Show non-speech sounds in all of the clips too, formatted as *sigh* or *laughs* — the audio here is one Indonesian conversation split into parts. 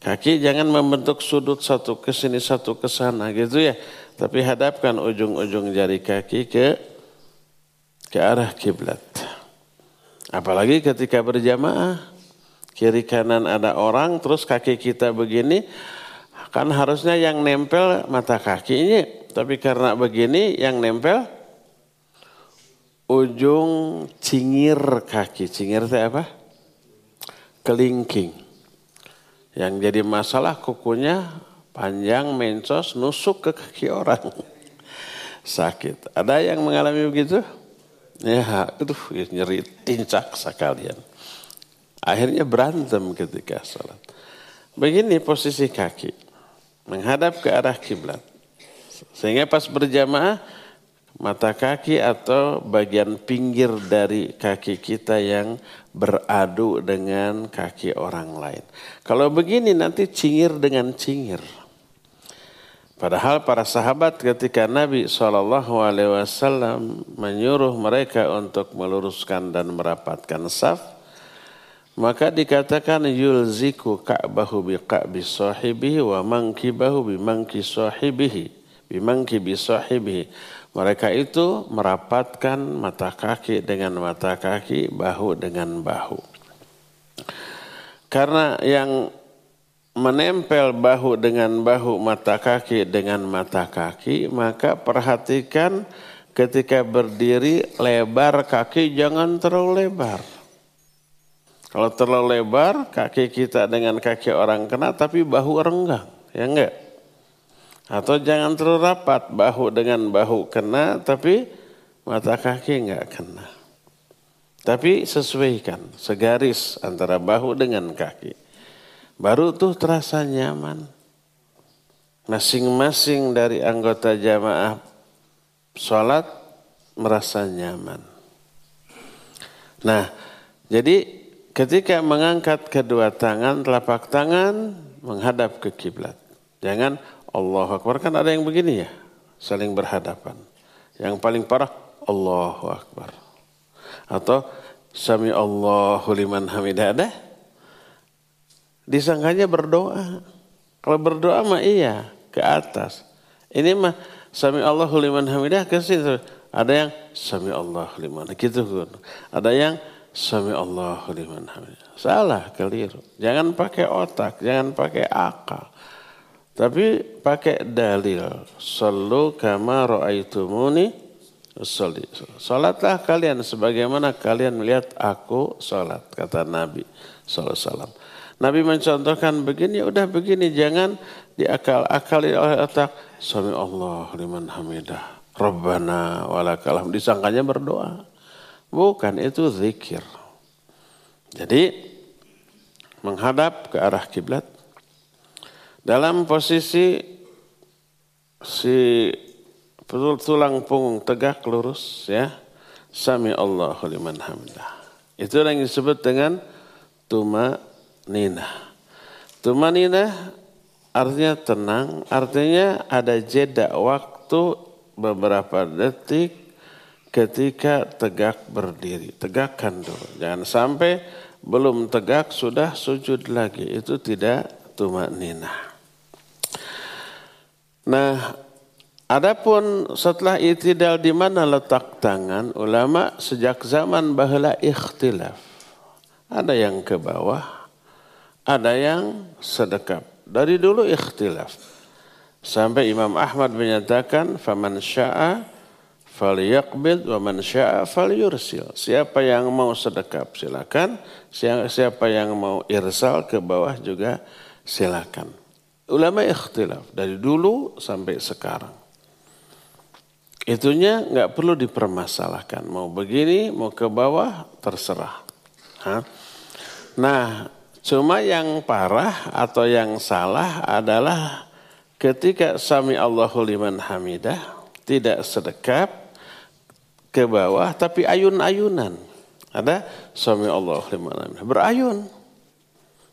Kaki jangan membentuk sudut satu ke sini satu ke sana gitu ya. Tapi hadapkan ujung-ujung jari kaki ke ke arah kiblat. Apalagi ketika berjamaah kiri kanan ada orang terus kaki kita begini kan harusnya yang nempel mata kakinya tapi karena begini yang nempel ujung cingir kaki cingir itu apa kelingking yang jadi masalah kukunya panjang mencos nusuk ke kaki orang *laughs* sakit ada yang mengalami begitu ya itu nyeri tincak sekalian Akhirnya berantem ketika sholat. Begini posisi kaki. Menghadap ke arah kiblat. Sehingga pas berjamaah mata kaki atau bagian pinggir dari kaki kita yang beradu dengan kaki orang lain. Kalau begini nanti cingir dengan cingir. Padahal para sahabat ketika Nabi SAW menyuruh mereka untuk meluruskan dan merapatkan saf, maka dikatakan yulziku ka'bahu biqa'bi sahibihi wa mankibahu bimangki sahibihi bimangkibi sahibihi mereka itu merapatkan mata kaki dengan mata kaki bahu dengan bahu karena yang menempel bahu dengan bahu mata kaki dengan mata kaki maka perhatikan ketika berdiri lebar kaki jangan terlalu lebar kalau terlalu lebar, kaki kita dengan kaki orang kena, tapi bahu renggang. Ya enggak? Atau jangan terlalu rapat, bahu dengan bahu kena, tapi mata kaki enggak kena. Tapi sesuaikan, segaris antara bahu dengan kaki. Baru tuh terasa nyaman. Masing-masing dari anggota jamaah sholat merasa nyaman. Nah, jadi ketika mengangkat kedua tangan, telapak tangan menghadap ke kiblat. Jangan Allah Akbar kan ada yang begini ya, saling berhadapan. Yang paling parah Allahu Akbar. Atau Sami Allahu liman hamidah ada? Disangkanya berdoa. Kalau berdoa mah iya ke atas. Ini mah Sami Allahu liman hamidah ke situ. Ada yang Sami Allahu liman gitu. Ada yang Sami Allahu liman hamidah. Salah, keliru. Jangan pakai otak, jangan pakai akal. Tapi pakai dalil. Sallu kama ra'aitumuni usolli. Salatlah kalian sebagaimana kalian melihat aku salat, kata Nabi SAW. Nabi mencontohkan begini, udah begini, jangan diakal-akali oleh otak. Sami Allah liman hamidah. Rabbana walakalam. Disangkanya berdoa. Bukan, itu zikir. Jadi menghadap ke arah kiblat dalam posisi si tulang punggung tegak lurus ya. Sami Allahu liman hamidah. Itu yang disebut dengan tuma nina. Tuma nina artinya tenang, artinya ada jeda waktu beberapa detik ketika tegak berdiri. Tegakkan dulu. Jangan sampai belum tegak sudah sujud lagi. Itu tidak tumak nina. Nah, adapun setelah itidal di mana letak tangan, ulama sejak zaman bahula ikhtilaf. Ada yang ke bawah, ada yang sedekap. Dari dulu ikhtilaf. Sampai Imam Ahmad menyatakan, faman sya'a falyaqbid wa man syaa falyursil. Siapa yang mau sedekap silakan, siapa yang mau irsal ke bawah juga silakan. Ulama ikhtilaf dari dulu sampai sekarang. Itunya nggak perlu dipermasalahkan. Mau begini, mau ke bawah, terserah. Nah, cuma yang parah atau yang salah adalah ketika sami Allahu liman hamidah tidak sedekap ke bawah tapi ayun-ayunan. Ada suami Allah berayun.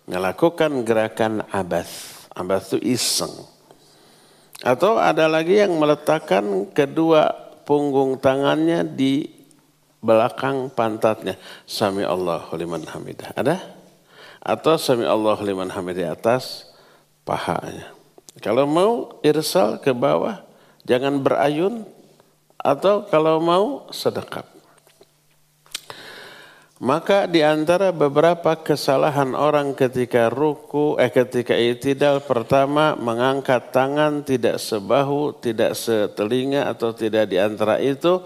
Melakukan gerakan abas. Abas itu iseng. Atau ada lagi yang meletakkan kedua punggung tangannya di belakang pantatnya. Sami Allah liman hamidah. Ada? Atau sami Allah liman hamidah di atas pahanya. Kalau mau irsal ke bawah, jangan berayun, atau kalau mau sedekap. Maka di antara beberapa kesalahan orang ketika ruku, eh ketika itidal pertama mengangkat tangan tidak sebahu, tidak setelinga atau tidak di antara itu,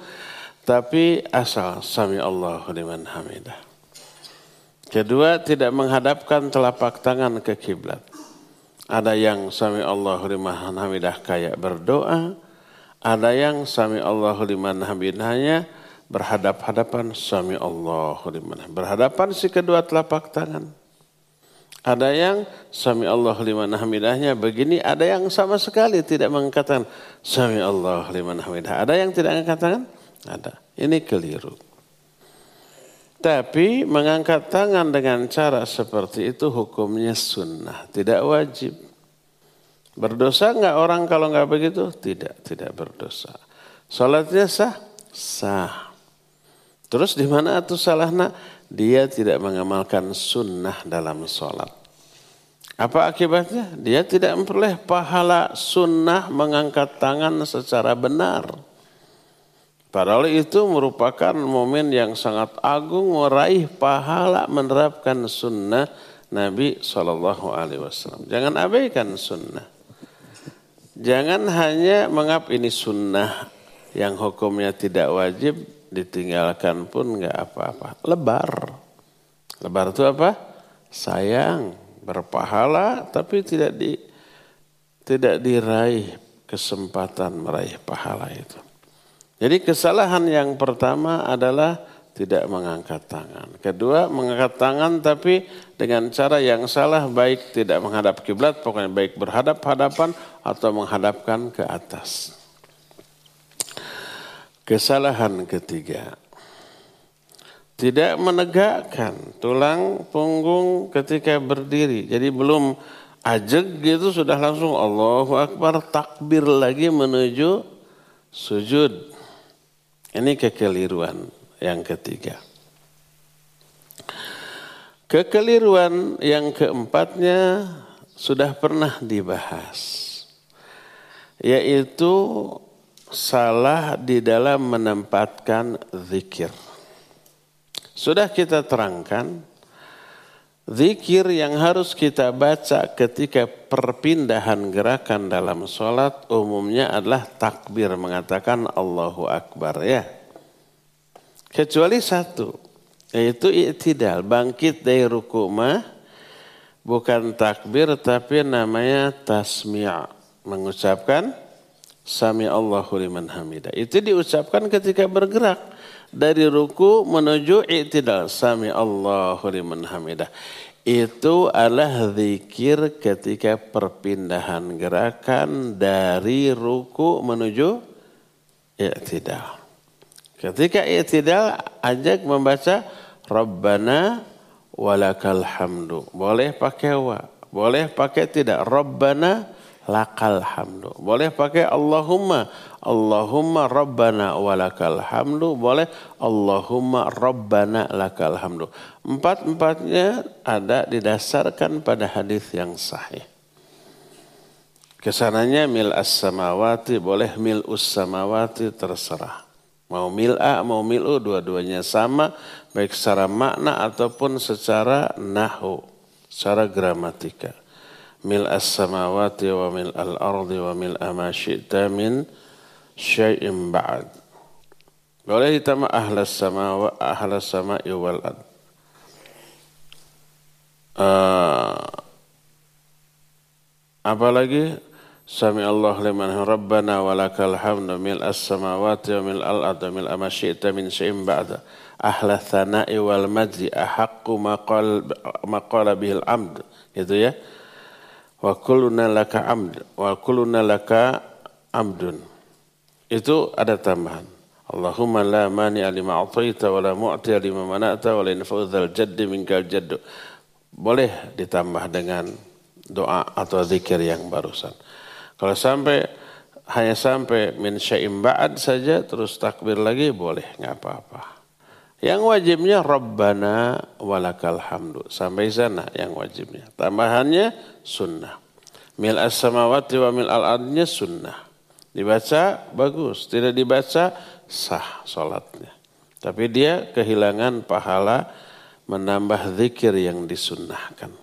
tapi asal sami Allah liman hamidah. Kedua, tidak menghadapkan telapak tangan ke kiblat. Ada yang sami Allah liman hamidah kayak berdoa, ada yang sami Allah liman hamidahnya berhadap-hadapan sami Allahu liman. Berhadapan si kedua telapak tangan. Ada yang sami Allah liman hamidahnya begini, ada yang sama sekali tidak mengatakan sami Allah liman hamidah. Ada yang tidak mengatakan? Ada. Ini keliru. Tapi mengangkat tangan dengan cara seperti itu hukumnya sunnah, tidak wajib. Berdosa enggak orang kalau enggak begitu? Tidak, tidak berdosa. Salatnya sah? Sah. Terus di mana itu salahnya? Dia tidak mengamalkan sunnah dalam sholat. Apa akibatnya? Dia tidak memperoleh pahala sunnah mengangkat tangan secara benar. Padahal itu merupakan momen yang sangat agung meraih pahala menerapkan sunnah Nabi Shallallahu Alaihi Wasallam. Jangan abaikan sunnah. Jangan hanya mengap ini sunnah yang hukumnya tidak wajib, ditinggalkan pun nggak apa-apa. Lebar. Lebar itu apa? Sayang, berpahala tapi tidak di tidak diraih kesempatan meraih pahala itu. Jadi kesalahan yang pertama adalah tidak mengangkat tangan. Kedua, mengangkat tangan tapi dengan cara yang salah baik tidak menghadap kiblat, pokoknya baik berhadap-hadapan atau menghadapkan ke atas. Kesalahan ketiga. Tidak menegakkan tulang punggung ketika berdiri. Jadi belum ajeg gitu sudah langsung Allahu Akbar takbir lagi menuju sujud. Ini kekeliruan yang ketiga. Kekeliruan yang keempatnya sudah pernah dibahas. Yaitu salah di dalam menempatkan zikir. Sudah kita terangkan, zikir yang harus kita baca ketika perpindahan gerakan dalam sholat umumnya adalah takbir mengatakan Allahu Akbar ya. Kecuali satu, yaitu i'tidal, bangkit dari ruku mah bukan takbir tapi namanya tasmi' mengucapkan Sami Allahu liman hamidah. Itu diucapkan ketika bergerak dari ruku menuju i'tidal. Sami Allahu liman hamidah. Itu adalah zikir ketika perpindahan gerakan dari ruku menuju i'tidal. Ketika i'tidal ajak membaca Rabbana walakal hamdu. Boleh pakai wa, boleh pakai tidak. Rabbana lakal hamdu. Boleh pakai Allahumma. Allahumma rabbana walakal hamdu. Boleh Allahumma rabbana lakal hamdu. Empat-empatnya ada didasarkan pada hadis yang sahih. Ke sananya mil as-samawati, boleh mil us-samawati terserah. Mau mil A, mau mil U, dua-duanya sama, baik secara makna ataupun secara nahu, secara gramatika mil as-samawati wa mil al-ardi wa mil ma syi'ta min syai'in ba'd. Boleh ditambah ahlas sama ahlas sama wal ard. Uh, apalagi Sami Allah liman rabbana walakal hamdu mil as-samawati wa mil al-ardi wa mil ma syi'ta min syai'in ba'd. Ahla thana'i wal majdi ahaqqu maqal maqala bihil amd. Gitu ya wa kulluna laka amd wa kulluna laka amdun. Itu ada tambahan. Allahumma la mani lima a'taita wa la mu'ti lima mana'ta wa la yanfa'udzal jaddi minkal jaddu. Boleh ditambah dengan doa atau zikir yang barusan. Kalau sampai hanya sampai min syai'im ba'ad saja terus takbir lagi boleh nggak apa-apa yang wajibnya Rabbana walakal hamdu. Sampai sana yang wajibnya. Tambahannya sunnah. Mil as-samawati wa mil al-adnya sunnah. Dibaca bagus, tidak dibaca sah sholatnya. Tapi dia kehilangan pahala menambah zikir yang disunnahkan.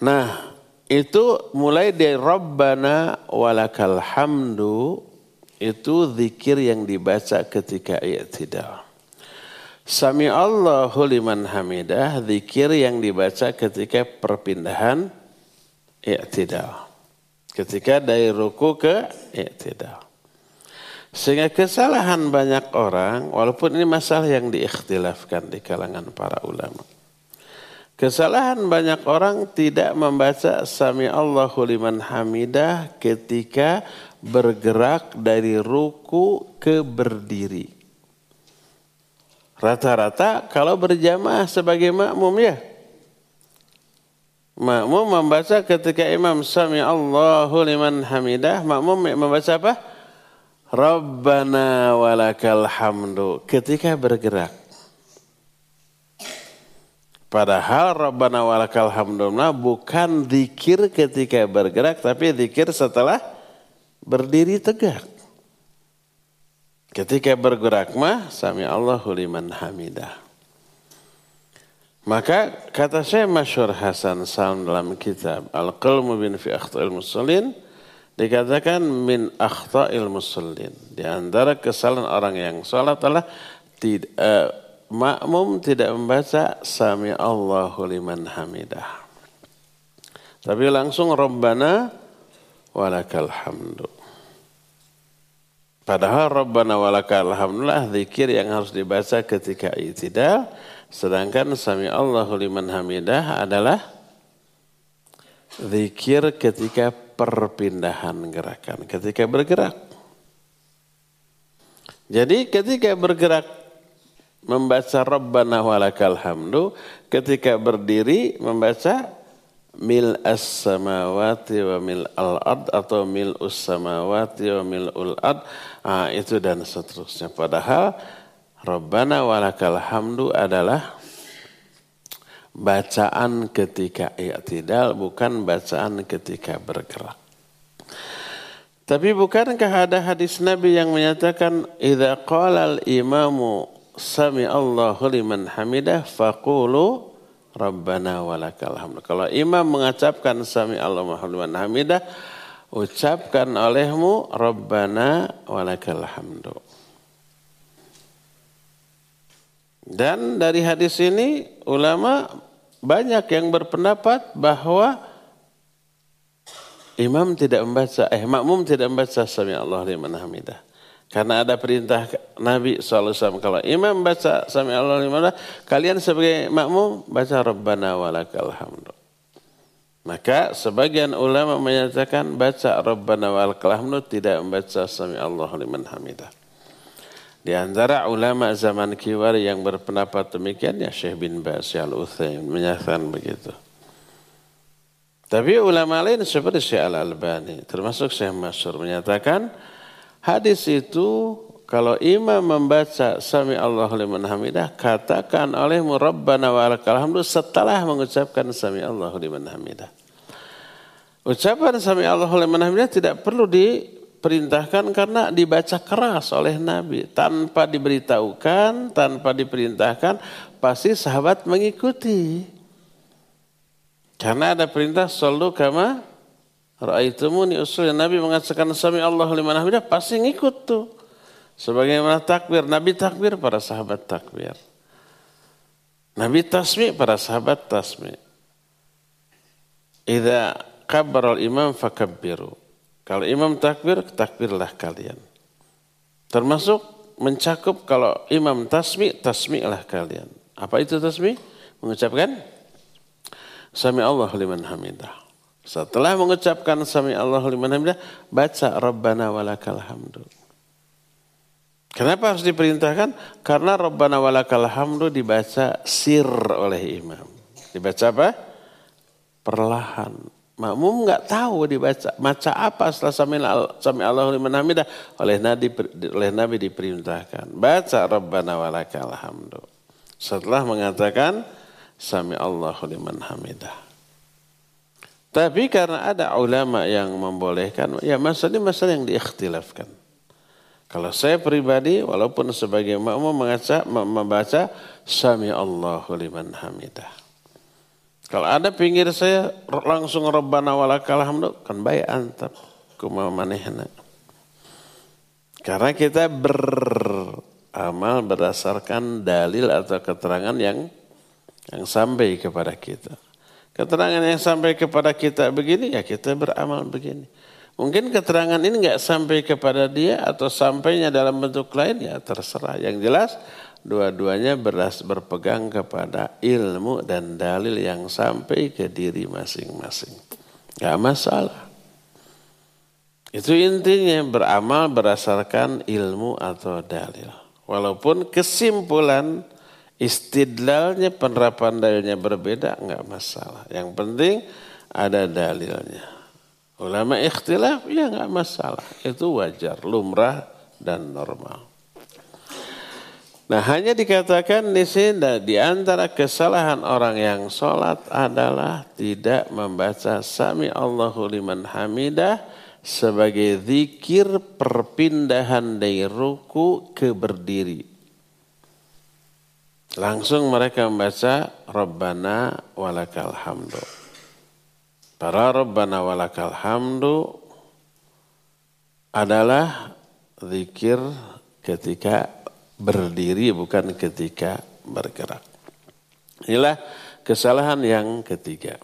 Nah, itu mulai dari Rabbana walakal hamdu itu zikir yang dibaca ketika i'tidal. Sami Allahu liman hamidah zikir yang dibaca ketika perpindahan i'tidal. Ketika dari ruku ke i'tidal. Sehingga kesalahan banyak orang, walaupun ini masalah yang diikhtilafkan di kalangan para ulama. Kesalahan banyak orang tidak membaca Sami Allahu liman hamidah ketika bergerak dari ruku ke berdiri. Rata-rata kalau berjamaah sebagai makmum ya. Makmum membaca ketika imam Sami Allahu liman hamidah. Makmum membaca apa? Rabbana walakal hamdu ketika bergerak. Padahal Rabbana walakal hamdu bukan zikir ketika bergerak tapi zikir setelah berdiri tegak. Ketika bergerak mah sami Allahu liman hamidah. Maka kata saya Masyur Hasan Salam dalam kitab Al-Qalmu bin fi Akhtal Muslim Dikatakan min akhta'il musallin. Di antara kesalahan orang yang sholat adalah tidak, uh, makmum tidak membaca sami Allahu liman hamidah. Tapi langsung Rabbana walakal hamdu. Padahal Rabbana walakal zikir yang harus dibaca ketika itidal. Sedangkan sami Allahu liman hamidah adalah zikir ketika perpindahan gerakan ketika bergerak. Jadi ketika bergerak membaca Rabbana walakal hamdu, ketika berdiri membaca mil as-samawati wa mil al-ard atau mil us-samawati wa mil ul-ard, ah, itu dan seterusnya. Padahal Rabbana walakal hamdu adalah bacaan ketika i'tidal bukan bacaan ketika bergerak. Tapi bukankah ada hadis Nabi yang menyatakan idza qala al-imamu sami Allahu liman hamidah faqulu rabbana walakal hamd. Kalau imam mengucapkan sami Allahu liman hamidah ucapkan olehmu rabbana walakal hamdu. Dan dari hadis ini ulama banyak yang berpendapat bahwa imam tidak membaca, eh makmum tidak membaca sami Allah liman hamidah. Karena ada perintah Nabi SAW. Kalau imam baca sami Allah liman hamidah, kalian sebagai makmum baca Rabbana walakal hamdu. Maka sebagian ulama menyatakan baca Rabbana walakal hamdu tidak membaca sami Allah liman hamidah. Di antara ulama zaman kiwar yang berpendapat demikian ya Syekh bin Bas al menyatakan begitu. Tapi ulama lain seperti Syekh Al-Albani termasuk Syekh Masyur menyatakan hadis itu kalau imam membaca sami Allah liman hamidah katakan olehmu Rabbana wa lakal setelah mengucapkan sami Allah liman hamidah. Ucapan sami Allah liman hamidah tidak perlu di perintahkan karena dibaca keras oleh Nabi tanpa diberitahukan, tanpa diperintahkan, pasti sahabat mengikuti. Karena ada perintah sallu kama raaitumuni usul Nabi mengatakan sami Allah liman hamidah pasti ngikut tuh. Sebagaimana takbir, Nabi takbir para sahabat takbir. Nabi tasmi para sahabat tasmi. Idza kabbara al-imam fakabbiru. Kalau imam takbir, takbirlah kalian. Termasuk mencakup kalau imam tasmi, tasmi'lah kalian. Apa itu tasmi? Mengucapkan Sami Allah liman hamidah. Setelah mengucapkan Sami Allah liman hamidah, baca Rabbana walakal hamdu. Kenapa harus diperintahkan? Karena Rabbana walakal hamdu dibaca sir oleh imam. Dibaca apa? Perlahan. Makmum nggak tahu dibaca baca apa setelah sami, sami Allah liman hamidah oleh Nabi oleh Nabi diperintahkan baca Rabbana walakal hamdu. Setelah mengatakan sami Allah liman hamidah. Tapi karena ada ulama yang membolehkan, ya masalah ini masalah yang diikhtilafkan. Kalau saya pribadi, walaupun sebagai makmum membaca, membaca Sami Allahu liman hamidah. Kalau ada pinggir saya langsung Rabbana walakal hamdu, kan baik antap. Kuma manehna. Karena kita beramal berdasarkan dalil atau keterangan yang yang sampai kepada kita. Keterangan yang sampai kepada kita begini, ya kita beramal begini. Mungkin keterangan ini nggak sampai kepada dia atau sampainya dalam bentuk lain, ya terserah. Yang jelas, dua-duanya beras berpegang kepada ilmu dan dalil yang sampai ke diri masing-masing. Gak masalah. Itu intinya beramal berdasarkan ilmu atau dalil. Walaupun kesimpulan Istidlalnya penerapan dalilnya berbeda enggak masalah. Yang penting ada dalilnya. Ulama ikhtilaf ya enggak masalah. Itu wajar, lumrah dan normal. Nah hanya dikatakan di sini di antara kesalahan orang yang sholat adalah tidak membaca Sami Allahu liman hamidah sebagai zikir perpindahan dari ruku ke berdiri. Langsung mereka membaca Rabbana walakal hamdu. Para Rabbana walakal hamdu adalah zikir ketika berdiri bukan ketika bergerak. Inilah kesalahan yang ketiga.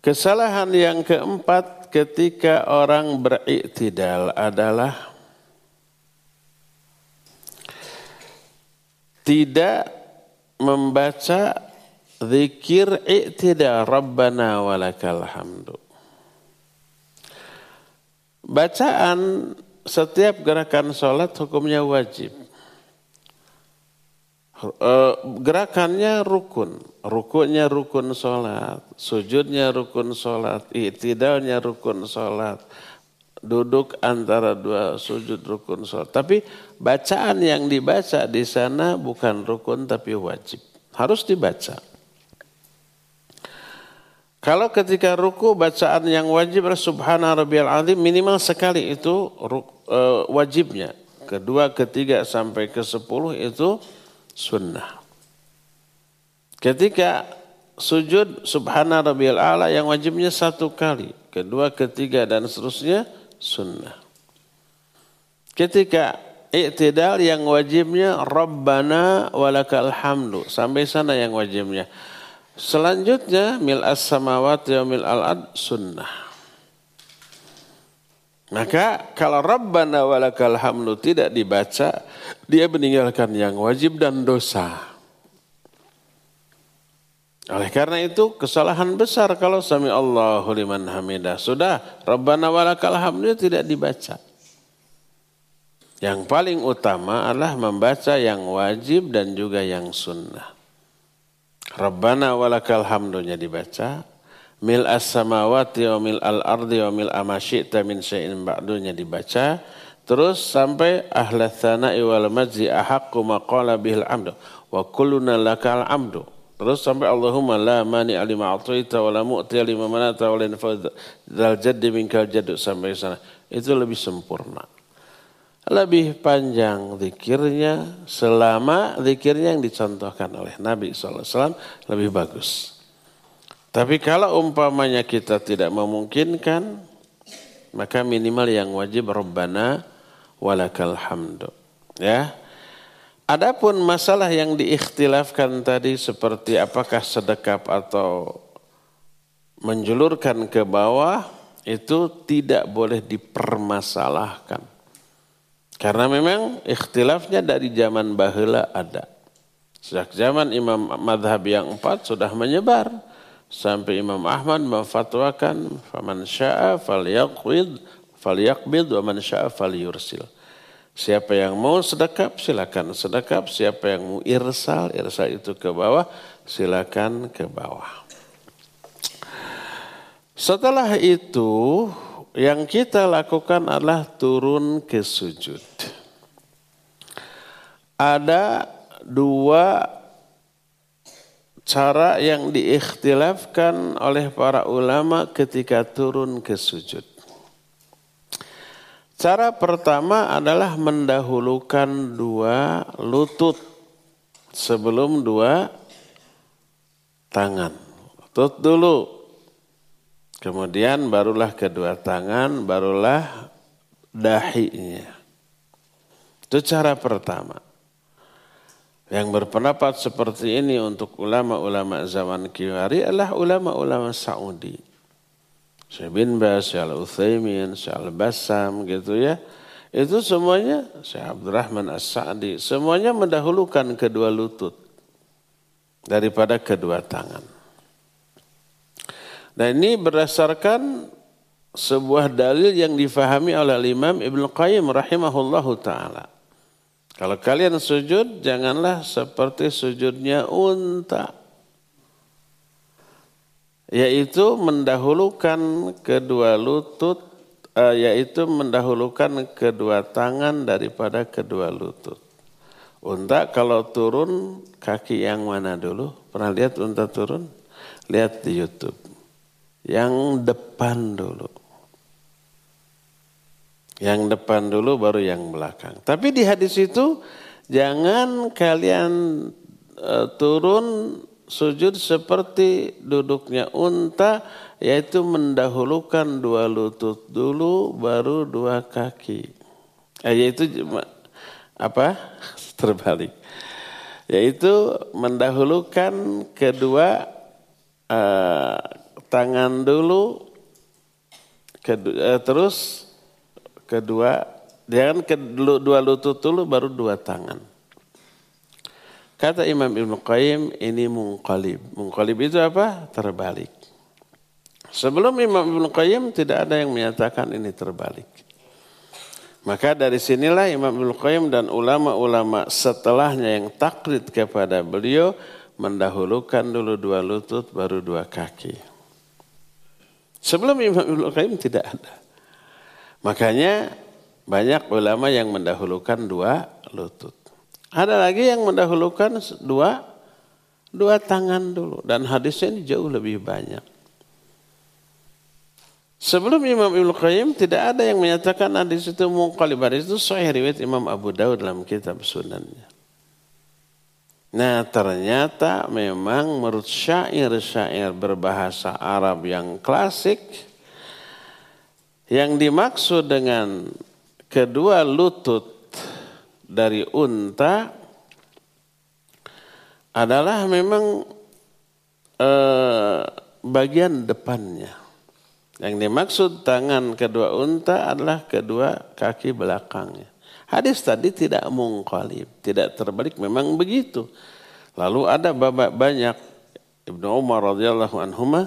Kesalahan yang keempat ketika orang beriktidal adalah tidak membaca zikir i'tida rabbana walakal hamdu. Bacaan setiap gerakan sholat hukumnya wajib. Eh, gerakannya rukun. Rukunnya rukun sholat. Sujudnya rukun sholat. Iktidalnya rukun sholat duduk antara dua sujud rukun sholat. Tapi bacaan yang dibaca di sana bukan rukun tapi wajib. Harus dibaca. Kalau ketika ruku bacaan yang wajib subhana rabbiyal azim minimal sekali itu uh, wajibnya. Kedua, ketiga sampai ke sepuluh itu sunnah. Ketika sujud subhana rabbiyal ala yang wajibnya satu kali. Kedua, ketiga dan seterusnya sunnah. Ketika i'tidal yang wajibnya Rabbana walakal hamdu. Sampai sana yang wajibnya. Selanjutnya mil as samawati wa mil al-ad sunnah. Maka kalau Rabbana walakal hamdu tidak dibaca, dia meninggalkan yang wajib dan dosa. Oleh karena itu kesalahan besar kalau sami Allahu liman hamidah. Sudah Rabbana walakal hamdu tidak dibaca. Yang paling utama adalah membaca yang wajib dan juga yang sunnah. Rabbana walakal hamdunya dibaca. Mil as samawati wa mil al ardi wa mil amasyikta min syai'in ba'dunya dibaca. Terus sampai ahla thana'i wal majzi ahaqqu maqala bihil amdu. Wa kulluna lakal amdu. Terus sampai Allahumma la mani alima a'taita wa la mu'ti lima manata wa la dzal jaddi minkal jaddu sampai sana. Itu lebih sempurna. Lebih panjang zikirnya selama zikirnya yang dicontohkan oleh Nabi SAW lebih bagus. Tapi kalau umpamanya kita tidak memungkinkan, maka minimal yang wajib Rabbana walakal hamdu. Ya, Adapun masalah yang diikhtilafkan tadi seperti apakah sedekap atau menjulurkan ke bawah itu tidak boleh dipermasalahkan. Karena memang ikhtilafnya dari zaman bahula ada. Sejak zaman Imam Madhab yang empat sudah menyebar. Sampai Imam Ahmad memfatwakan, faman sya'a falyaqbid, falyaqbid, wa man sya'a falyursil. Siapa yang mau sedekap silakan sedekap, siapa yang mau irsal, irsal itu ke bawah, silakan ke bawah. Setelah itu yang kita lakukan adalah turun ke sujud. Ada dua cara yang diikhtilafkan oleh para ulama ketika turun ke sujud. Cara pertama adalah mendahulukan dua lutut sebelum dua tangan. Lutut dulu. Kemudian barulah kedua tangan, barulah dahinya. Itu cara pertama. Yang berpendapat seperti ini untuk ulama-ulama zaman kiwari adalah ulama-ulama Saudi. Syekh bin Bas, Syekh Al-Uthaymin, Syekh Al-Bassam gitu ya. Itu semuanya Syekh Abdurrahman As-Sa'di. Semuanya mendahulukan kedua lutut daripada kedua tangan. Dan ini berdasarkan sebuah dalil yang difahami oleh Imam Ibn Qayyim rahimahullahu ta'ala. Kalau kalian sujud, janganlah seperti sujudnya unta. Yaitu mendahulukan kedua lutut, uh, yaitu mendahulukan kedua tangan daripada kedua lutut. Unta kalau turun, kaki yang mana dulu? Pernah lihat unta turun? Lihat di Youtube. Yang depan dulu. Yang depan dulu baru yang belakang. Tapi di hadis itu jangan kalian uh, turun sujud seperti duduknya unta yaitu mendahulukan dua lutut dulu baru dua kaki. Eh, yaitu apa? *laughs* Terbalik. Yaitu mendahulukan kedua uh, tangan dulu kedua, uh, terus kedua kan kedua lutut dulu baru dua tangan. Kata Imam Ibn Qayyim ini mungqalib. Mungqalib itu apa? Terbalik. Sebelum Imam Ibn Qayyim tidak ada yang menyatakan ini terbalik. Maka dari sinilah Imam Ibn Qayyim dan ulama-ulama setelahnya yang taklid kepada beliau mendahulukan dulu dua lutut baru dua kaki. Sebelum Imam Ibn Qayyim tidak ada. Makanya banyak ulama yang mendahulukan dua lutut. Ada lagi yang mendahulukan dua dua tangan dulu dan hadisnya ini jauh lebih banyak. Sebelum Imam Ibnu Qayyim tidak ada yang menyatakan hadis itu mungqalib. Hadis itu sahih riwayat Imam Abu Dawud dalam kitab sunannya. Nah ternyata memang menurut syair-syair berbahasa Arab yang klasik, yang dimaksud dengan kedua lutut dari unta adalah memang eh, bagian depannya. Yang dimaksud tangan kedua unta adalah kedua kaki belakangnya. Hadis tadi tidak mungkalib, tidak terbalik, memang begitu. Lalu ada babak banyak Ibnu Umar radhiyallahu anhu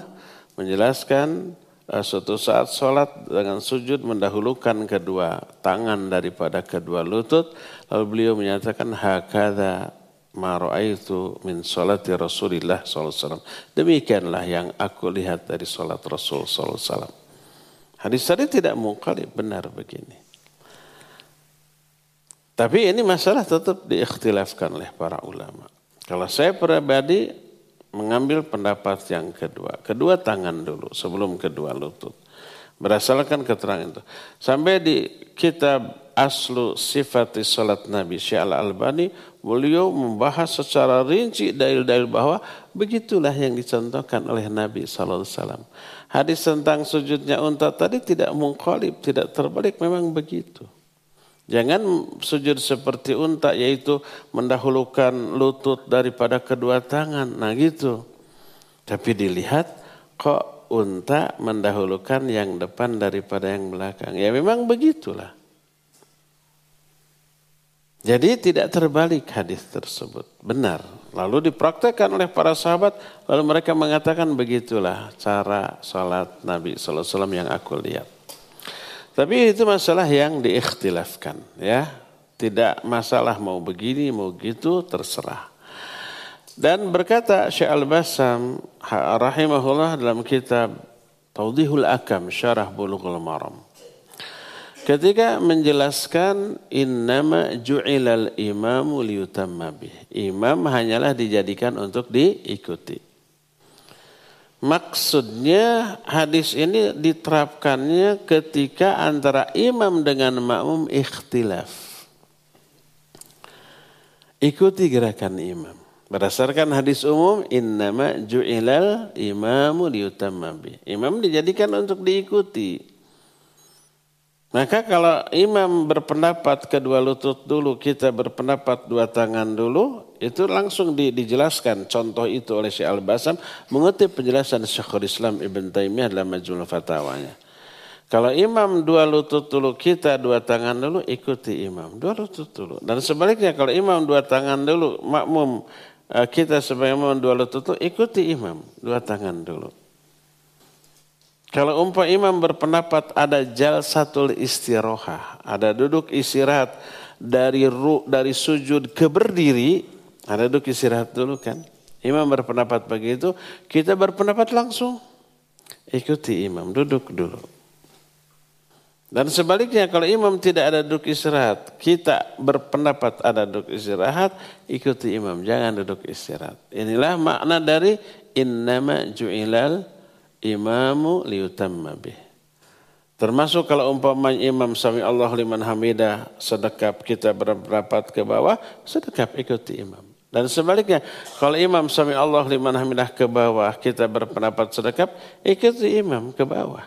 menjelaskan suatu saat sholat dengan sujud mendahulukan kedua tangan daripada kedua lutut. Lalu beliau menyatakan hakada ma itu min salati Rasulillah SAW. Demikianlah yang aku lihat dari sholat Rasul SAW. Hadis tadi tidak mungkali benar begini. Tapi ini masalah tetap diikhtilafkan oleh para ulama. Kalau saya pribadi mengambil pendapat yang kedua. Kedua tangan dulu sebelum kedua lutut. Berdasarkan keterangan itu. Sampai di kitab Aslu Sifati Salat Nabi Syekh Al-Albani, beliau membahas secara rinci dalil-dalil bahwa begitulah yang dicontohkan oleh Nabi SAW. Hadis tentang sujudnya unta tadi tidak mengkolib, tidak terbalik, memang begitu. Jangan sujud seperti unta yaitu mendahulukan lutut daripada kedua tangan. Nah gitu. Tapi dilihat kok unta mendahulukan yang depan daripada yang belakang. Ya memang begitulah. Jadi tidak terbalik hadis tersebut. Benar. Lalu dipraktekkan oleh para sahabat. Lalu mereka mengatakan begitulah cara sholat Nabi SAW yang aku lihat. Tapi itu masalah yang diikhtilafkan ya. Tidak masalah mau begini, mau gitu, terserah. Dan berkata Syekh Al-Basam rahimahullah dalam kitab Taudihul Akam Syarah Bulughul Maram. ketika menjelaskan innama ju'ilal imamu liyutamma bih. Imam hanyalah dijadikan untuk diikuti. Maksudnya hadis ini diterapkannya ketika antara imam dengan makmum ikhtilaf. Ikuti gerakan imam. Berdasarkan hadis umum, innama ju'ilal imamu liyutamma bih. Imam dijadikan untuk diikuti. Maka kalau imam berpendapat kedua lutut dulu, kita berpendapat dua tangan dulu, itu langsung di, dijelaskan contoh itu oleh Syekh Al-Basam mengutip penjelasan Syekhul Islam Ibn Taimiyah dalam Majmul Fatawanya. Kalau imam dua lutut dulu, kita dua tangan dulu, ikuti imam. Dua lutut dulu. Dan sebaliknya kalau imam dua tangan dulu, makmum eh, kita sebagai imam dua lutut dulu, ikuti imam. Dua tangan dulu. Kalau umpah imam berpendapat ada jal satu istiroha, ada duduk istirahat dari ru, dari sujud ke berdiri, ada duduk istirahat dulu kan. Imam berpendapat begitu, kita berpendapat langsung. Ikuti imam, duduk dulu. Dan sebaliknya kalau imam tidak ada duduk istirahat, kita berpendapat ada duduk istirahat, ikuti imam, jangan duduk istirahat. Inilah makna dari innama ju'ilal imamu liutamma bih. Termasuk kalau umpamanya imam sami Allah liman hamidah sedekap kita berpendapat ke bawah, sedekap ikuti imam. Dan sebaliknya, kalau imam sami Allah liman hamidah ke bawah, kita berpendapat sedekap, ikuti imam ke bawah.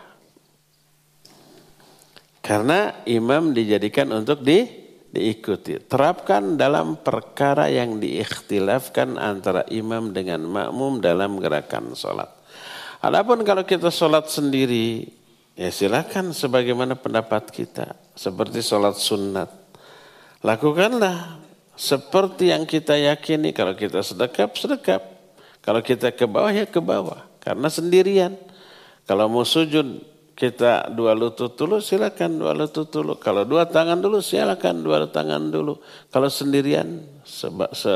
Karena imam dijadikan untuk di, diikuti. Terapkan dalam perkara yang diikhtilafkan antara imam dengan makmum dalam gerakan sholat. Adapun kalau kita sholat sendiri, ya silakan sebagaimana pendapat kita. Seperti sholat sunat. Lakukanlah seperti yang kita yakini. Kalau kita sedekap, sedekap. Kalau kita ke bawah, ya ke bawah. Karena sendirian. Kalau mau sujud, kita dua lutut dulu, silakan dua lutut dulu. Kalau dua tangan dulu, silakan dua tangan dulu. Kalau sendirian, seba, se,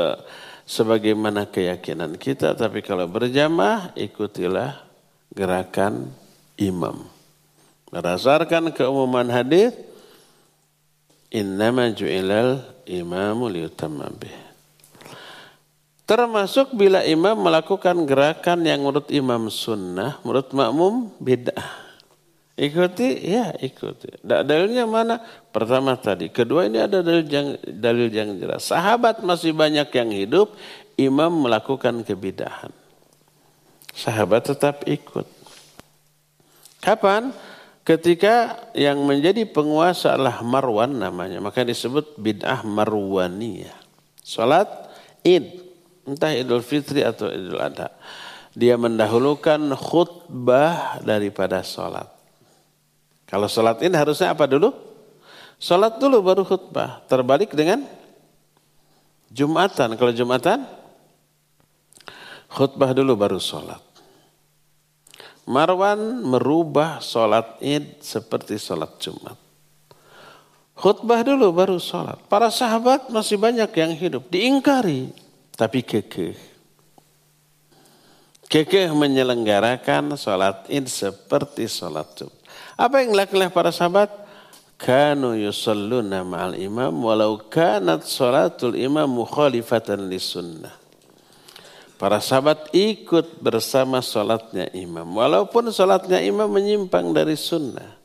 sebagaimana keyakinan kita. Tapi kalau berjamaah, ikutilah gerakan imam. Berdasarkan keumuman hadis, innama ju'ilal imamu liyutamma bih. Termasuk bila imam melakukan gerakan yang menurut imam sunnah, menurut makmum bid'ah. Ikuti, ya ikuti. Dalilnya mana? Pertama tadi. Kedua ini ada dalil yang, dalil yang jelas. Sahabat masih banyak yang hidup, imam melakukan kebidahan sahabat tetap ikut. Kapan? Ketika yang menjadi penguasa adalah Marwan namanya, maka disebut bid'ah Marwaniyah. Salat Id, entah Idul Fitri atau Idul Adha. Dia mendahulukan khutbah daripada salat. Kalau salat ini harusnya apa dulu? Salat dulu baru khutbah. Terbalik dengan Jumatan. Kalau Jumatan, khutbah dulu baru salat. Marwan merubah sholat id seperti sholat Jumat. Khutbah dulu baru sholat. Para sahabat masih banyak yang hidup. Diingkari. Tapi kekeh. Kekeh menyelenggarakan sholat id seperti sholat Jumat. Apa yang dilakukan para sahabat? Kanu yusalluna ma'al imam walau kanat sholatul imam mukhalifatan li sunnah. Para sahabat ikut bersama sholatnya imam. Walaupun sholatnya imam menyimpang dari sunnah.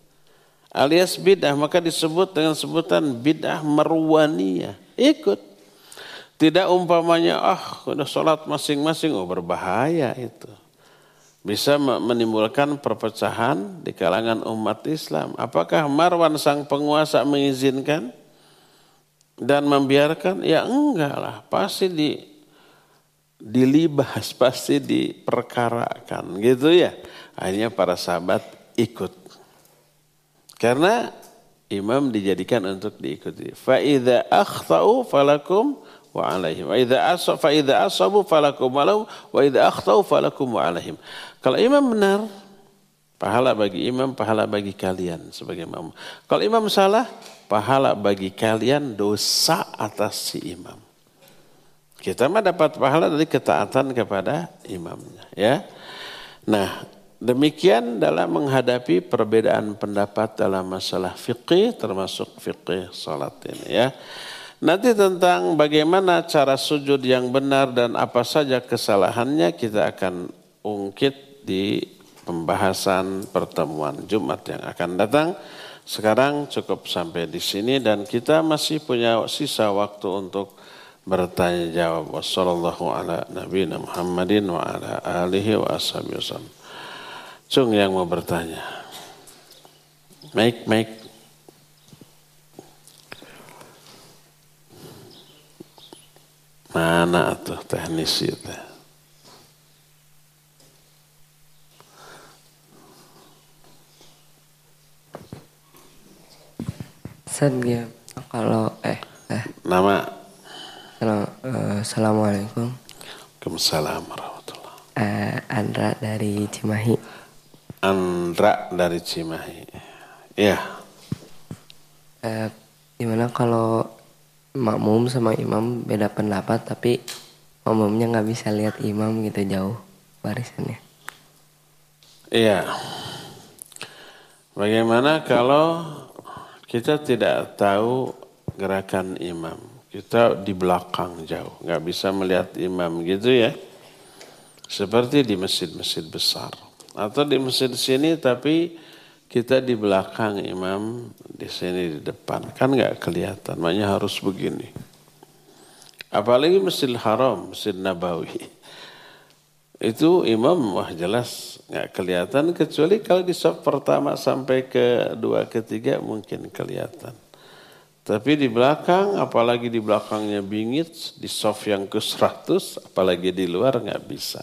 Alias bid'ah maka disebut dengan sebutan bid'ah marwaniyah. Ikut. Tidak umpamanya ah udah sholat masing-masing. Oh berbahaya itu. Bisa menimbulkan perpecahan di kalangan umat Islam. Apakah Marwan sang penguasa mengizinkan? Dan membiarkan? Ya enggak lah. Pasti di dilibas, *laughs* pasti diperkarakan gitu ya. Akhirnya para sahabat ikut. Karena imam dijadikan untuk diikuti. Fa idza akhtau falakum wa alaihim. Wa idza asab fa idza asabu falakum walau wa idza akhtau falakum wa alaihim. Kalau imam benar, pahala bagi imam, pahala bagi kalian sebagai imam. Kalau imam salah, pahala bagi kalian dosa atas si imam. Kita mah dapat pahala dari ketaatan kepada imamnya, ya. Nah, Demikian dalam menghadapi perbedaan pendapat dalam masalah fikih termasuk fikih salat ini ya. Nanti tentang bagaimana cara sujud yang benar dan apa saja kesalahannya kita akan ungkit di pembahasan pertemuan Jumat yang akan datang. Sekarang cukup sampai di sini dan kita masih punya sisa waktu untuk bertanya jawab. Wassalamualaikum ala nabiyina Muhammadin wa ala alihi wa ashabihi Cung yang mau bertanya. Mike, Mike. Mana tuh teknisi itu? Saya kalau eh eh nama Uh, assalamualaikum. Waalaikumsalam warahmatullah. Uh, Andra dari Cimahi. Andra dari Cimahi. Ya. Eh, gimana kalau makmum sama imam beda pendapat tapi makmumnya nggak bisa lihat imam gitu jauh barisannya? Iya. Bagaimana kalau kita tidak tahu gerakan imam? Kita di belakang jauh, nggak bisa melihat imam gitu ya. Seperti di masjid-masjid besar. Atau di masjid sini tapi kita di belakang imam, di sini di depan. Kan nggak kelihatan, makanya harus begini. Apalagi Masjid Haram, Masjid Nabawi. Itu imam wah jelas nggak kelihatan kecuali kalau di soft pertama sampai ke dua ketiga mungkin kelihatan. Tapi di belakang, apalagi di belakangnya bingit, di soft yang ke 100, apalagi di luar nggak bisa.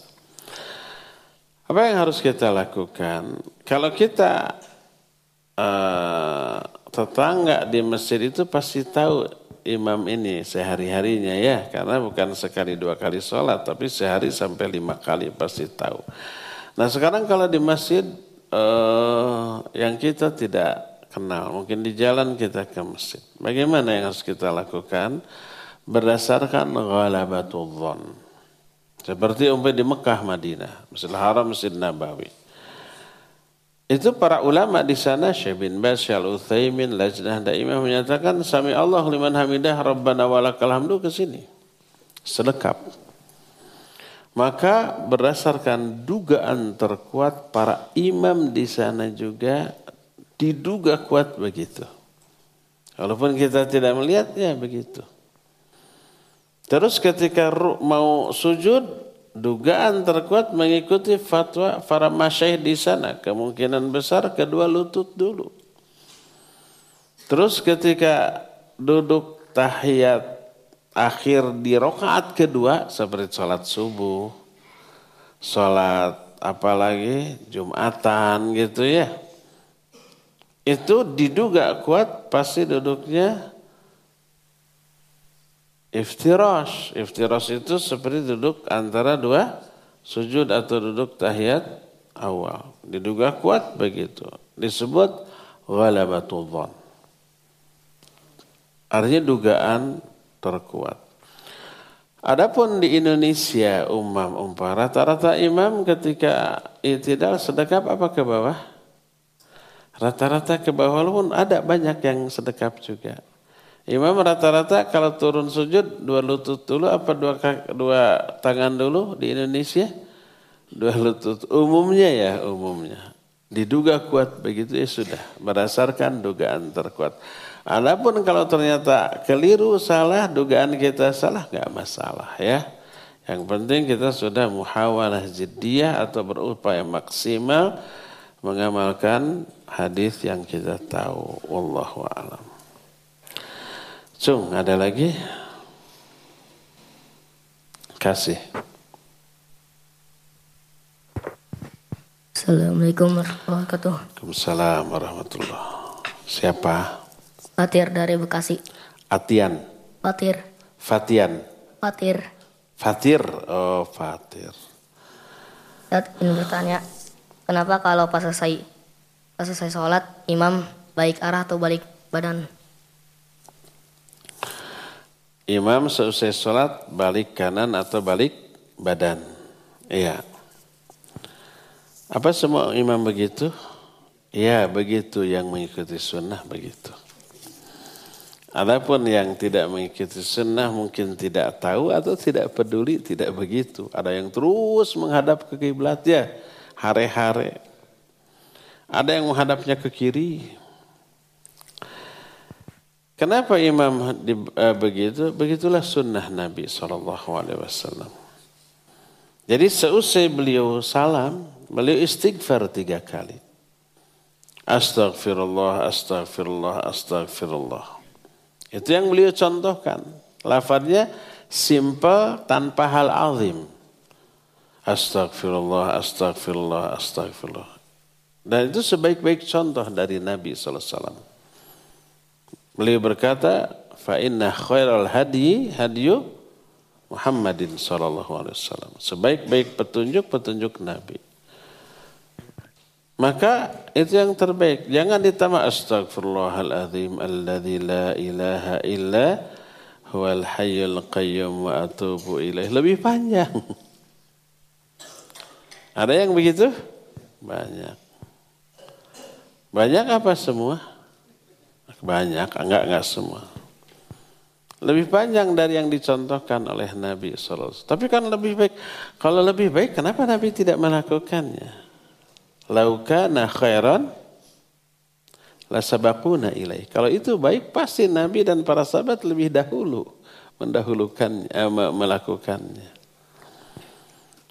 Apa yang harus kita lakukan? Kalau kita uh, tetangga di masjid itu pasti tahu imam ini sehari-harinya ya. Karena bukan sekali dua kali sholat, tapi sehari sampai lima kali pasti tahu. Nah sekarang kalau di masjid uh, yang kita tidak kenal, mungkin di jalan kita ke masjid. Bagaimana yang harus kita lakukan? Berdasarkan ghalabatul seperti umpamanya di Mekah, Madinah, Masjidil Haram, Masjid Nabawi. Itu para ulama di sana Syekh bin Baz, Syekh Utsaimin, Lajnah Daimah menyatakan sami Allah liman hamidah rabbana walakal hamdu ke sini. Selekap. Maka berdasarkan dugaan terkuat para imam di sana juga diduga kuat begitu. Walaupun kita tidak melihatnya begitu. Terus ketika mau sujud, dugaan terkuat mengikuti fatwa para masyaih di sana. Kemungkinan besar kedua lutut dulu. Terus ketika duduk tahiyat akhir di rokaat kedua seperti sholat subuh, sholat apalagi jumatan gitu ya. Itu diduga kuat pasti duduknya Iftirash. Iftirash itu seperti duduk antara dua sujud atau duduk tahiyat awal. Diduga kuat begitu. Disebut ghalabatul. Artinya dugaan terkuat. Adapun di Indonesia umam umpah rata-rata imam ketika itidal sedekap apa ke bawah? Rata-rata ke bawah pun ada banyak yang sedekap juga. Imam rata-rata kalau turun sujud dua lutut dulu apa dua dua tangan dulu di Indonesia? Dua lutut umumnya ya umumnya. Diduga kuat begitu ya sudah berdasarkan dugaan terkuat. Adapun kalau ternyata keliru salah dugaan kita salah nggak masalah ya. Yang penting kita sudah muhawalah jiddiyah atau berupaya maksimal mengamalkan hadis yang kita tahu. Wallahu a'lam. Cung, ada lagi? Kasih. Assalamualaikum warahmatullahi wabarakatuh. Waalaikumsalam warahmatullahi Siapa? Fatir dari Bekasi. Atian. Fatir. Fatian. Fatir. Fatir. Oh, Fatir. Saya ingin bertanya, kenapa kalau pas selesai pas selesai sholat imam baik arah atau balik badan? Imam selesai sholat balik kanan atau balik badan. Iya. Apa semua imam begitu? Ya begitu yang mengikuti sunnah begitu. Adapun yang tidak mengikuti sunnah mungkin tidak tahu atau tidak peduli, tidak begitu. Ada yang terus menghadap ke kiblatnya hare-hare. Ada yang menghadapnya ke kiri. Kenapa imam di, uh, begitu? Begitulah sunnah Nabi SAW. Jadi seusai beliau salam, beliau istighfar tiga kali. Astaghfirullah, astaghfirullah, astaghfirullah. Itu yang beliau contohkan. Lafadznya simple tanpa hal azim. Astagfirullah, astagfirullah, astagfirullah. Dan itu sebaik-baik contoh dari Nabi SAW. Beliau berkata, fa inna khairal hadi hadiyu Muhammadin sallallahu alaihi wasallam. Sebaik-baik petunjuk petunjuk Nabi. Maka itu yang terbaik. Jangan ditambah astagfirullahaladzim alladzi la ilaha illa huwal hayyul qayyum wa atubu ilaih. Lebih panjang. Ada yang begitu? Banyak. Banyak apa semua? Banyak, enggak enggak semua. Lebih panjang dari yang dicontohkan oleh Nabi SAW. Tapi kan lebih baik. Kalau lebih baik, kenapa Nabi tidak melakukannya? laukana khairan la sabaquna ilaih. Kalau itu baik pasti Nabi dan para sahabat lebih dahulu mendahulukan eh, melakukannya.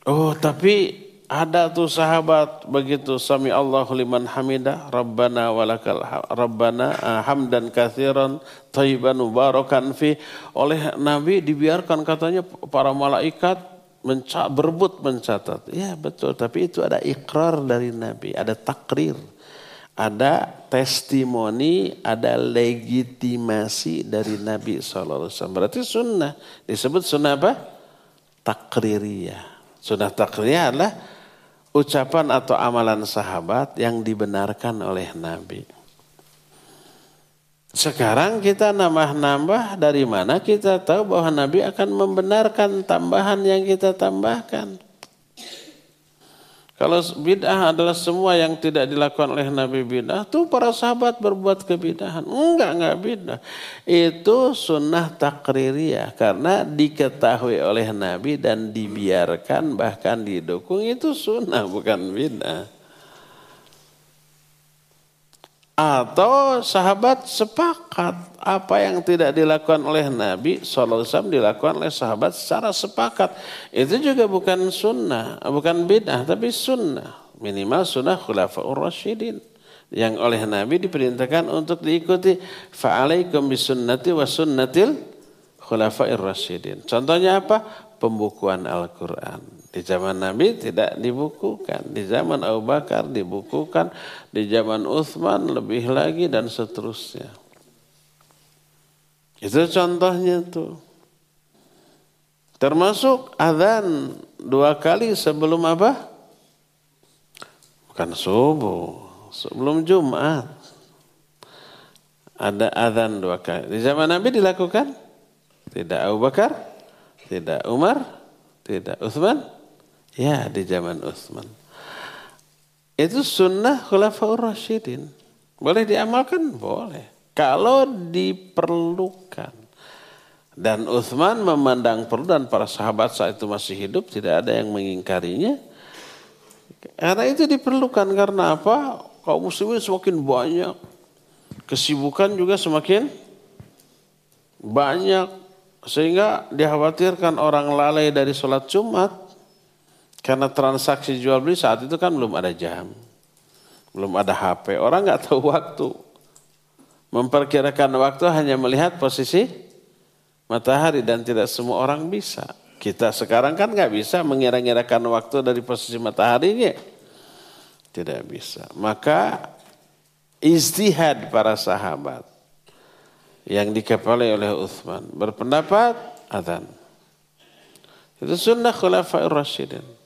Oh, tapi ada tuh sahabat begitu sami Allahu liman hamidah rabbana walakal rabbana eh, hamdan katsiran thayyiban mubarakan fi oleh nabi dibiarkan katanya para malaikat menca berebut mencatat. Ya betul, tapi itu ada ikrar dari Nabi, ada takrir, ada testimoni, ada legitimasi dari Nabi SAW. Berarti sunnah, disebut sunnah apa? Takririyah. Sunnah takririyah adalah ucapan atau amalan sahabat yang dibenarkan oleh Nabi. Sekarang kita nambah-nambah dari mana kita tahu bahwa Nabi akan membenarkan tambahan yang kita tambahkan. Kalau bid'ah adalah semua yang tidak dilakukan oleh Nabi bid'ah, tuh para sahabat berbuat kebidahan. Enggak, enggak bid'ah. Itu sunnah takririyah karena diketahui oleh Nabi dan dibiarkan bahkan didukung itu sunnah bukan bid'ah. Atau sahabat sepakat apa yang tidak dilakukan oleh Nabi SAW dilakukan oleh sahabat secara sepakat. Itu juga bukan sunnah, bukan bid'ah, tapi sunnah. Minimal sunnah khulafa'ur rasyidin. Yang oleh Nabi diperintahkan untuk diikuti. Fa'alaikum bisunnati wa sunnatil khulafa'ir rasyidin. Contohnya apa? Pembukuan Al-Quran. Di zaman Nabi tidak dibukukan, di zaman Abu Bakar dibukukan, di zaman Uthman lebih lagi dan seterusnya. Itu contohnya tuh. Termasuk adzan dua kali sebelum apa? Bukan subuh, sebelum Jumat. Ada adzan dua kali. Di zaman Nabi dilakukan? Tidak Abu Bakar, tidak Umar, tidak Uthman, Ya di zaman Utsman. Itu sunnah khulafaur rasyidin. Boleh diamalkan? Boleh. Kalau diperlukan. Dan Utsman memandang perlu dan para sahabat saat itu masih hidup tidak ada yang mengingkarinya. Karena itu diperlukan karena apa? Kaum muslimin semakin banyak. Kesibukan juga semakin banyak. Sehingga dikhawatirkan orang lalai dari sholat Jumat karena transaksi jual beli saat itu kan belum ada jam. Belum ada HP. Orang nggak tahu waktu. Memperkirakan waktu hanya melihat posisi matahari dan tidak semua orang bisa. Kita sekarang kan nggak bisa mengira-ngirakan waktu dari posisi mataharinya. Tidak bisa. Maka istihad para sahabat yang dikepalai oleh Uthman berpendapat adzan. Itu sunnah khulafair rasyidin.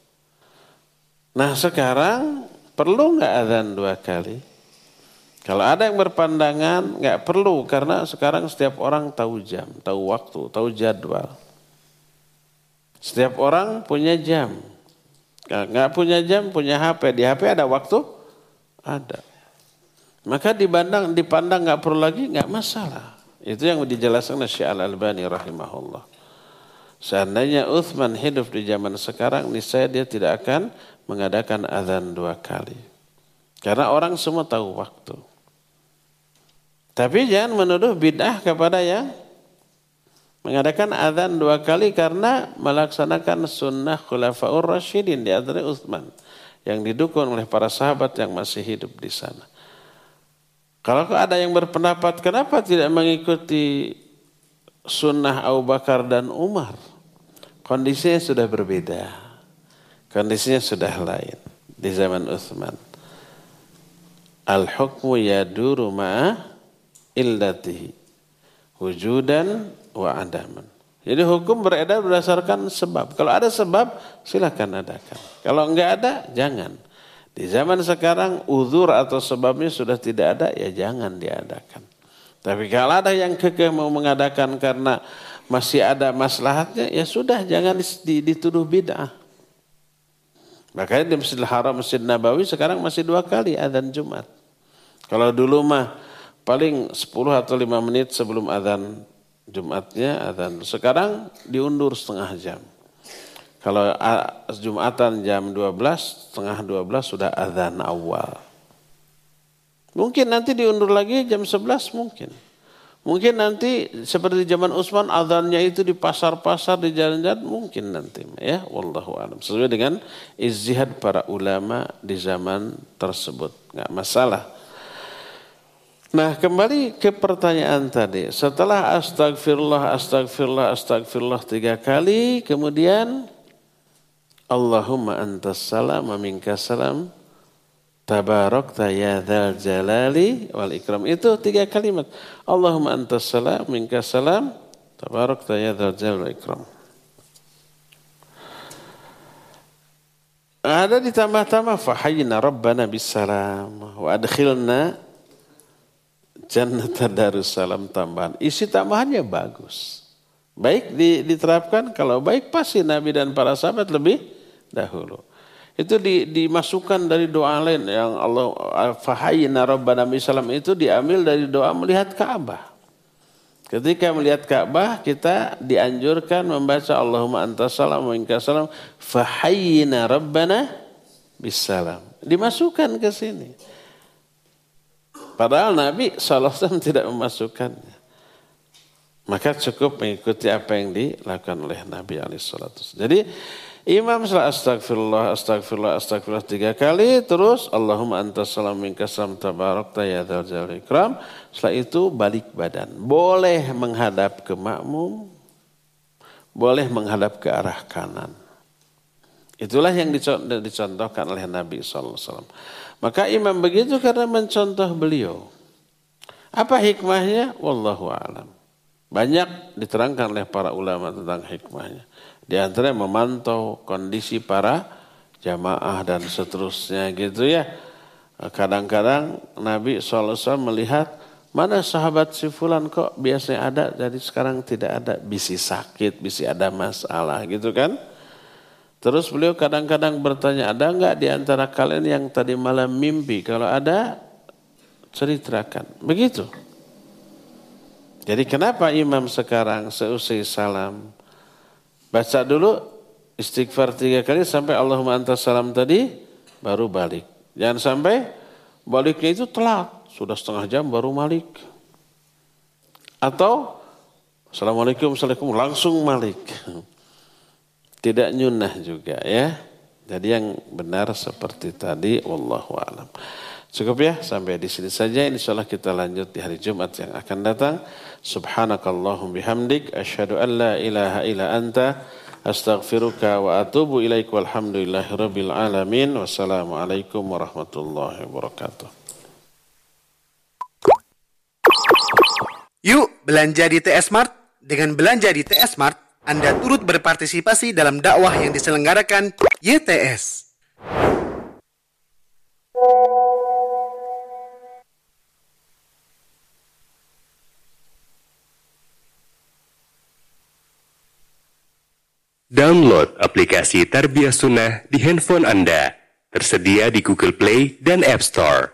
Nah sekarang perlu nggak adzan dua kali? Kalau ada yang berpandangan nggak perlu karena sekarang setiap orang tahu jam, tahu waktu, tahu jadwal. Setiap orang punya jam. Nggak punya jam, punya HP. Di HP ada waktu? Ada. Maka dipandang, dipandang nggak perlu lagi, nggak masalah. Itu yang dijelaskan oleh Syekh Al-Albani rahimahullah. Seandainya Uthman hidup di zaman sekarang, niscaya dia tidak akan mengadakan azan dua kali. Karena orang semua tahu waktu. Tapi jangan menuduh bid'ah kepada yang mengadakan azan dua kali karena melaksanakan sunnah khulafaur rasyidin di antara Uthman yang didukung oleh para sahabat yang masih hidup di sana. Kalau ada yang berpendapat kenapa tidak mengikuti sunnah Abu Bakar dan Umar? Kondisinya sudah berbeda. Kondisinya sudah lain di zaman Uthman. Al-hukmu yaduru ma'a illatihi. Wujudan wa adaman. Jadi hukum beredar berdasarkan sebab. Kalau ada sebab, silakan adakan. Kalau enggak ada, jangan. Di zaman sekarang, uzur atau sebabnya sudah tidak ada, ya jangan diadakan. Tapi kalau ada yang kekeh mau mengadakan karena masih ada maslahatnya, ya sudah jangan dituduh bid'ah. Makanya di Masjidil Haram, Masjid Nabawi sekarang masih dua kali adzan Jumat. Kalau dulu mah paling 10 atau 5 menit sebelum adzan Jumatnya adzan. Sekarang diundur setengah jam. Kalau Jumatan jam 12, setengah 12 sudah adzan awal. Mungkin nanti diundur lagi jam 11 mungkin. Mungkin nanti seperti zaman Utsman azannya itu di pasar-pasar di jalan-jalan mungkin nanti ya. Wallahu alam. Sesuai dengan izhad para ulama di zaman tersebut. Nggak masalah. Nah kembali ke pertanyaan tadi. Setelah astagfirullah astagfirullah astagfirullah tiga kali kemudian Allahumma antas salam minkas salam Tabarak ya dzal jalali wal ikram. Itu tiga kalimat. Allahumma antas salam, minka salam, tabarak ya dzal jalali wal ikram. Ada ditambah-tambah fahayna rabbana bisalam wa adkhilna jannata darussalam tambahan. Isi tambahannya bagus. Baik diterapkan, kalau baik pasti Nabi dan para sahabat lebih dahulu. Itu di, dimasukkan dari doa lain yang Allah fahayna rabbana salam itu diambil dari doa melihat Ka'bah. Ketika melihat Ka'bah kita dianjurkan membaca Allahumma antas salam wa minkas salam fahayna rabbana bisalam. Dimasukkan ke sini. Padahal Nabi SAW tidak memasukkannya. Maka cukup mengikuti apa yang dilakukan oleh Nabi SAW. Jadi Imam setelah astagfirullah, astagfirullah, astagfirullah tiga kali. Terus Allahumma antas salam minka salam tabarak ya ikram. Setelah itu balik badan. Boleh menghadap ke makmum. Boleh menghadap ke arah kanan. Itulah yang dicontohkan oleh Nabi SAW. Maka imam begitu karena mencontoh beliau. Apa hikmahnya? Wallahu alam. Banyak diterangkan oleh para ulama tentang hikmahnya. Di antara memantau kondisi para jamaah dan seterusnya gitu ya. Kadang-kadang Nabi SAW melihat mana sahabat si fulan kok biasanya ada jadi sekarang tidak ada. Bisi sakit, bisi ada masalah gitu kan. Terus beliau kadang-kadang bertanya, ada enggak di antara kalian yang tadi malam mimpi? Kalau ada, ceritakan. Begitu. Jadi kenapa imam sekarang seusai salam Baca dulu istighfar tiga kali sampai Allahumma antas salam tadi baru balik. Jangan sampai baliknya itu telat. Sudah setengah jam baru balik. Atau Assalamualaikum, Assalamualaikum langsung balik. *laughs* Tidak nyunah juga ya. Jadi yang benar seperti tadi wallahu alam. Cukup ya sampai di sini saja. Insyaallah kita lanjut di hari Jumat yang akan datang. Subhanakallahum bihamdik asyhadu an la ilaha illa anta astaghfiruka wa atubu ilaik walhamdulillahi rabbil alamin. Wassalamualaikum warahmatullahi wabarakatuh. Yuk belanja di TS Mart. Dengan belanja di TS Mart, Anda turut berpartisipasi dalam dakwah yang diselenggarakan YTS. Download aplikasi Tarbiyah Sunnah di handphone Anda. Tersedia di Google Play dan App Store.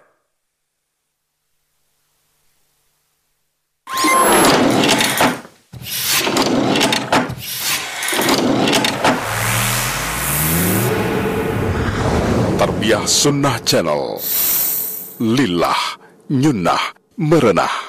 Tarbiyah Sunnah Channel. Lillah, nyunnah, merenah.